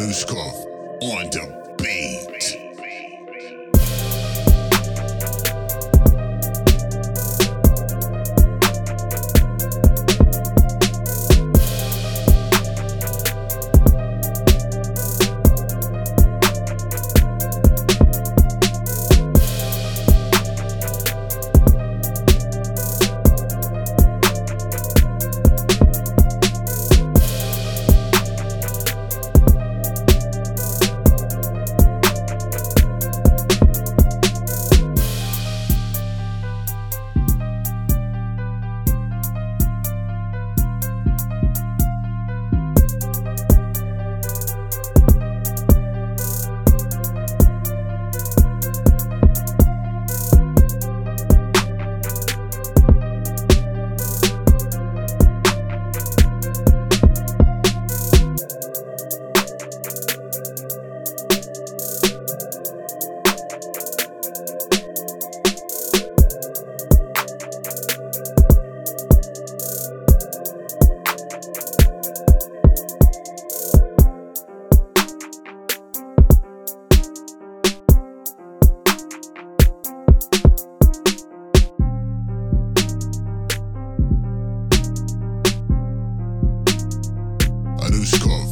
Yuskov on the beat. Blue Scarf.